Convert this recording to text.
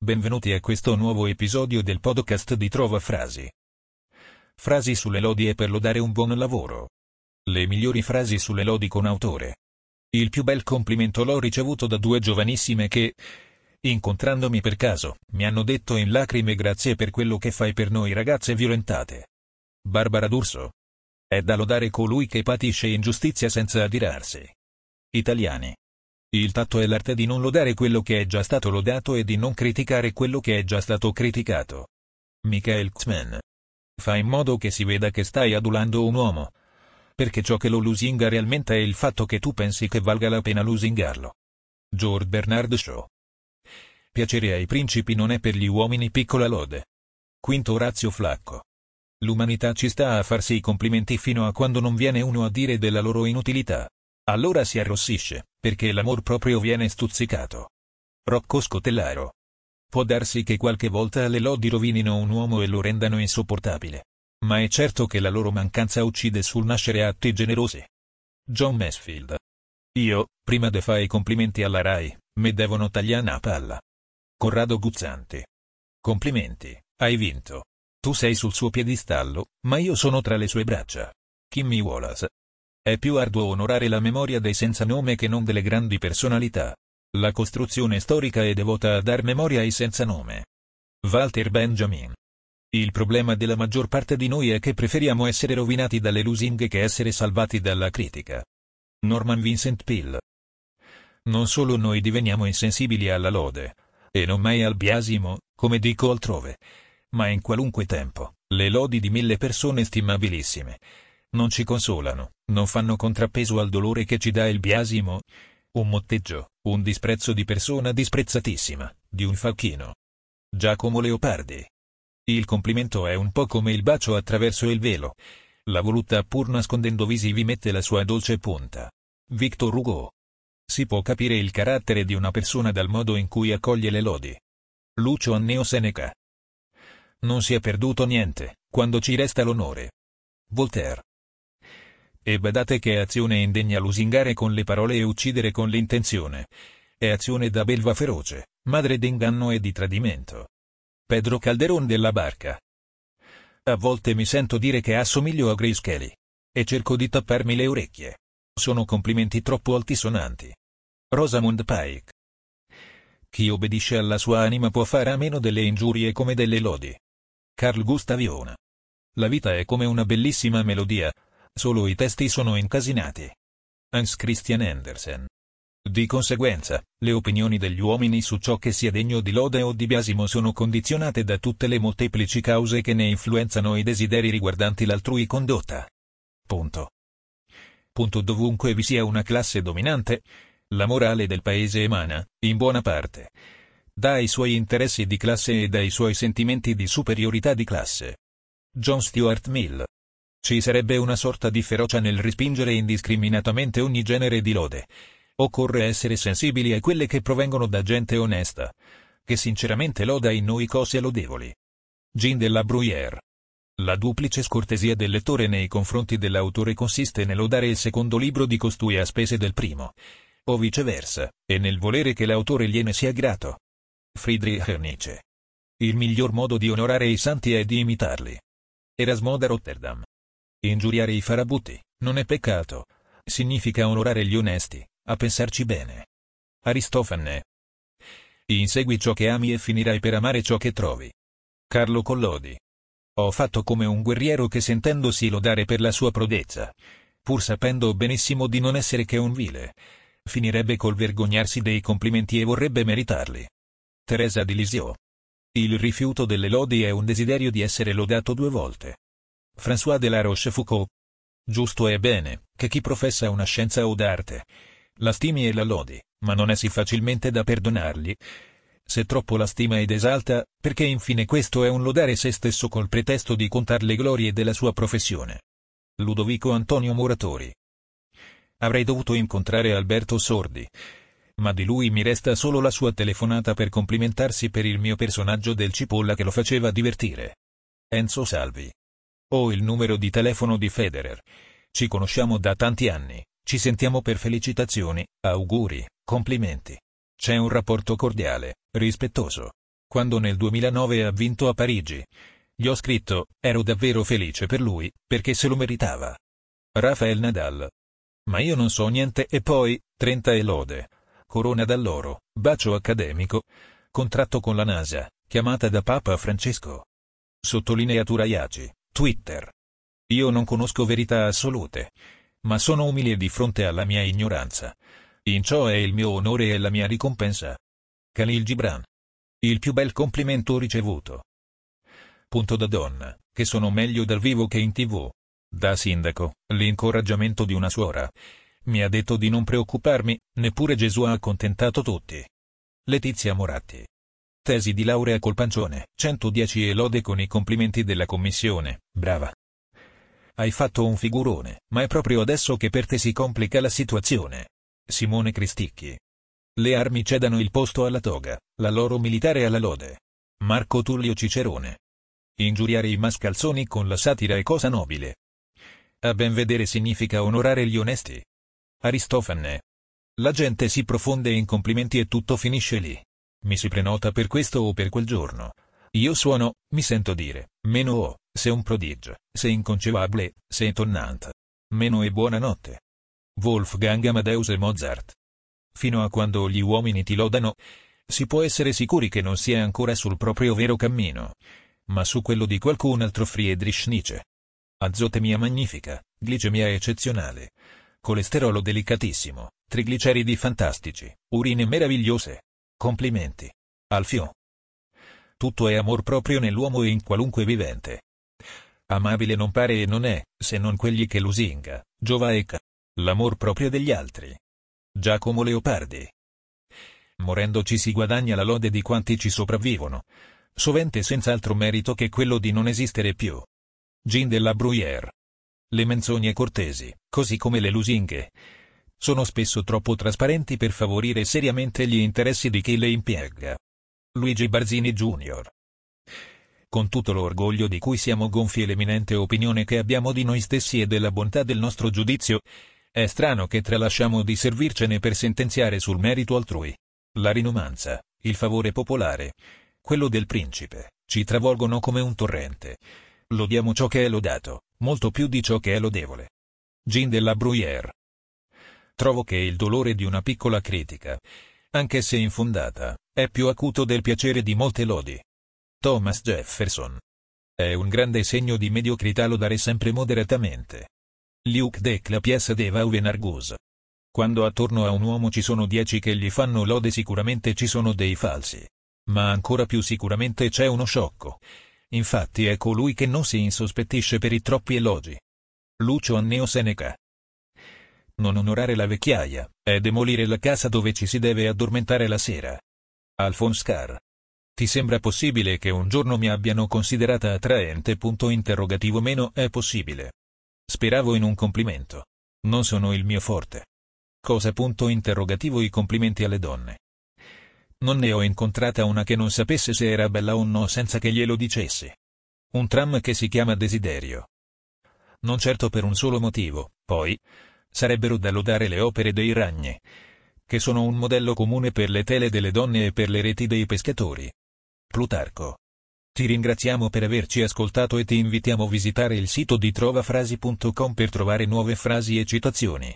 Benvenuti a questo nuovo episodio del podcast di Trova Frasi. Frasi sulle lodi e per lodare un buon lavoro. Le migliori frasi sulle lodi con autore. Il più bel complimento l'ho ricevuto da due giovanissime che, incontrandomi per caso, mi hanno detto in lacrime grazie per quello che fai per noi ragazze violentate. Barbara D'Urso. È da lodare colui che patisce ingiustizia senza adirarsi. Italiani. Il tatto è l'arte di non lodare quello che è già stato lodato e di non criticare quello che è già stato criticato. Michael Xman. Fa in modo che si veda che stai adulando un uomo. Perché ciò che lo lusinga realmente è il fatto che tu pensi che valga la pena lusingarlo. George Bernard Shaw. Piacere ai principi non è per gli uomini piccola lode. Quinto Orazio Flacco. L'umanità ci sta a farsi i complimenti fino a quando non viene uno a dire della loro inutilità. Allora si arrossisce, perché l'amor proprio viene stuzzicato. Rocco Scotellaro. Può darsi che qualche volta le lodi rovinino un uomo e lo rendano insopportabile. Ma è certo che la loro mancanza uccide sul nascere atti generosi. John Mansfield. Io, prima de fare i complimenti alla RAI, me devono tagliare una palla. Corrado Guzzanti. Complimenti, hai vinto. Tu sei sul suo piedistallo, ma io sono tra le sue braccia. Kimmy Wallace. È più arduo onorare la memoria dei senza nome che non delle grandi personalità. La costruzione storica è devota a dar memoria ai senza nome. Walter Benjamin. Il problema della maggior parte di noi è che preferiamo essere rovinati dalle lusinghe che essere salvati dalla critica. Norman Vincent Peale. Non solo noi diveniamo insensibili alla lode, e non mai al biasimo, come dico altrove, ma in qualunque tempo, le lodi di mille persone stimabilissime, non ci consolano, non fanno contrappeso al dolore che ci dà il biasimo, un motteggio, un disprezzo di persona disprezzatissima, di un facchino. Giacomo Leopardi. Il complimento è un po' come il bacio attraverso il velo. La voluta pur nascondendo visi vi mette la sua dolce punta. Victor Hugo. Si può capire il carattere di una persona dal modo in cui accoglie le lodi. Lucio Anneo Seneca. Non si è perduto niente, quando ci resta l'onore. Voltaire. E badate che è azione indegna lusingare con le parole e uccidere con l'intenzione. È azione da belva feroce, madre d'inganno e di tradimento. Pedro Calderon della Barca. A volte mi sento dire che assomiglio a Grace Kelly. E cerco di tapparmi le orecchie. Sono complimenti troppo altisonanti. Rosamund Pike. Chi obbedisce alla sua anima può fare a meno delle ingiurie come delle lodi. Carl Gustav Jung. La vita è come una bellissima melodia, solo i testi sono incasinati. Hans Christian Andersen. Di conseguenza, le opinioni degli uomini su ciò che sia degno di lode o di biasimo sono condizionate da tutte le molteplici cause che ne influenzano i desideri riguardanti l'altrui condotta. Punto. Punto dovunque vi sia una classe dominante, la morale del paese emana, in buona parte, dai suoi interessi di classe e dai suoi sentimenti di superiorità di classe. John Stuart Mill ci sarebbe una sorta di ferocia nel respingere indiscriminatamente ogni genere di lode. Occorre essere sensibili a quelle che provengono da gente onesta, che sinceramente loda in noi cose lodevoli. Jean de la Bruyère. La duplice scortesia del lettore nei confronti dell'autore consiste nel lodare il secondo libro di costui a spese del primo, o viceversa, e nel volere che l'autore gliene sia grato. Friedrich Nietzsche. Il miglior modo di onorare i santi è di imitarli. Erasmo da Rotterdam. Ingiuriare i farabutti, non è peccato. Significa onorare gli onesti, a pensarci bene. Aristofane. Insegui ciò che ami e finirai per amare ciò che trovi. Carlo Collodi. Ho fatto come un guerriero che sentendosi lodare per la sua prodezza, pur sapendo benissimo di non essere che un vile, finirebbe col vergognarsi dei complimenti e vorrebbe meritarli. Teresa di Lisieux. Il rifiuto delle lodi è un desiderio di essere lodato due volte. François de la Rochefoucauld. Giusto e bene, che chi professa una scienza o d'arte, la stimi e la lodi, ma non è sì facilmente da perdonargli. Se troppo la stima ed esalta, perché infine questo è un lodare se stesso col pretesto di contar le glorie della sua professione. Ludovico Antonio Muratori. Avrei dovuto incontrare Alberto Sordi, ma di lui mi resta solo la sua telefonata per complimentarsi per il mio personaggio del cipolla che lo faceva divertire. Enzo Salvi. Ho il numero di telefono di Federer. Ci conosciamo da tanti anni, ci sentiamo per felicitazioni, auguri, complimenti. C'è un rapporto cordiale, rispettoso. Quando nel 2009 ha vinto a Parigi, gli ho scritto, ero davvero felice per lui, perché se lo meritava. Rafael Nadal. Ma io non so niente e poi, 30 e lode. Corona d'alloro, bacio accademico. Contratto con la NASA, chiamata da Papa Francesco. Sottolineatura Iaci, Twitter. Io non conosco verità assolute, ma sono umile di fronte alla mia ignoranza. In ciò è il mio onore e la mia ricompensa. Khalil Gibran. Il più bel complimento ricevuto. Punto da donna, che sono meglio dal vivo che in tv. Da sindaco, l'incoraggiamento di una suora. Mi ha detto di non preoccuparmi, neppure Gesù ha accontentato tutti. Letizia Moratti. Tesi di laurea col pancione, 110 e lode con i complimenti della commissione, brava. Hai fatto un figurone, ma è proprio adesso che per te si complica la situazione. Simone Cristicchi. Le armi cedano il posto alla toga, la loro militare alla lode. Marco Tullio Cicerone. Ingiuriare i mascalzoni con la satira è cosa nobile. A ben vedere significa onorare gli onesti. Aristofane. La gente si profonde in complimenti e tutto finisce lì. Mi si prenota per questo o per quel giorno. Io suono, mi sento dire, meno o, se un prodigio, se inconcevabile, se tonnante. Meno e buonanotte. Wolfgang Amadeus e Mozart. Fino a quando gli uomini ti lodano, si può essere sicuri che non si è ancora sul proprio vero cammino, ma su quello di qualcun altro Friedrich Nietzsche. Azotemia magnifica, glicemia eccezionale, colesterolo delicatissimo, trigliceridi fantastici, urine meravigliose. Complimenti. Alfio. Tutto è amor proprio nell'uomo e in qualunque vivente. Amabile non pare e non è, se non quegli che lusinga, ca. L'amor proprio degli altri. Giacomo Leopardi. Morendo ci si guadagna la lode di quanti ci sopravvivono, sovente senza altro merito che quello di non esistere più. Jean della Bruyère. Le menzogne cortesi, così come le lusinghe, sono spesso troppo trasparenti per favorire seriamente gli interessi di chi le impiega. Luigi Barzini Jr. Con tutto l'orgoglio di cui siamo gonfi e l'eminente opinione che abbiamo di noi stessi e della bontà del nostro giudizio, è strano che tralasciamo di servircene per sentenziare sul merito altrui. La rinomanza, il favore popolare, quello del principe, ci travolgono come un torrente. Lodiamo ciò che è lodato, molto più di ciò che è lodevole. Jean della Bruyère. Trovo che il dolore di una piccola critica, anche se infondata, è più acuto del piacere di molte lodi. Thomas Jefferson. È un grande segno di mediocrità lodare sempre moderatamente. Luc Dec la pièce de Vauven Argus. Quando attorno a un uomo ci sono dieci che gli fanno lode sicuramente ci sono dei falsi. Ma ancora più sicuramente c'è uno sciocco. Infatti è colui che non si insospettisce per i troppi elogi. Lucio Anneo Seneca. Non onorare la vecchiaia, è demolire la casa dove ci si deve addormentare la sera. Alphonse Carr. Ti sembra possibile che un giorno mi abbiano considerata attraente? Punto interrogativo meno è possibile. Speravo in un complimento. Non sono il mio forte. Cosa punto interrogativo i complimenti alle donne. Non ne ho incontrata una che non sapesse se era bella o no senza che glielo dicessi. Un tram che si chiama desiderio. Non certo per un solo motivo, poi, sarebbero da lodare le opere dei ragni, che sono un modello comune per le tele delle donne e per le reti dei pescatori. Plutarco. Ti ringraziamo per averci ascoltato e ti invitiamo a visitare il sito di trovafrasi.com per trovare nuove frasi e citazioni.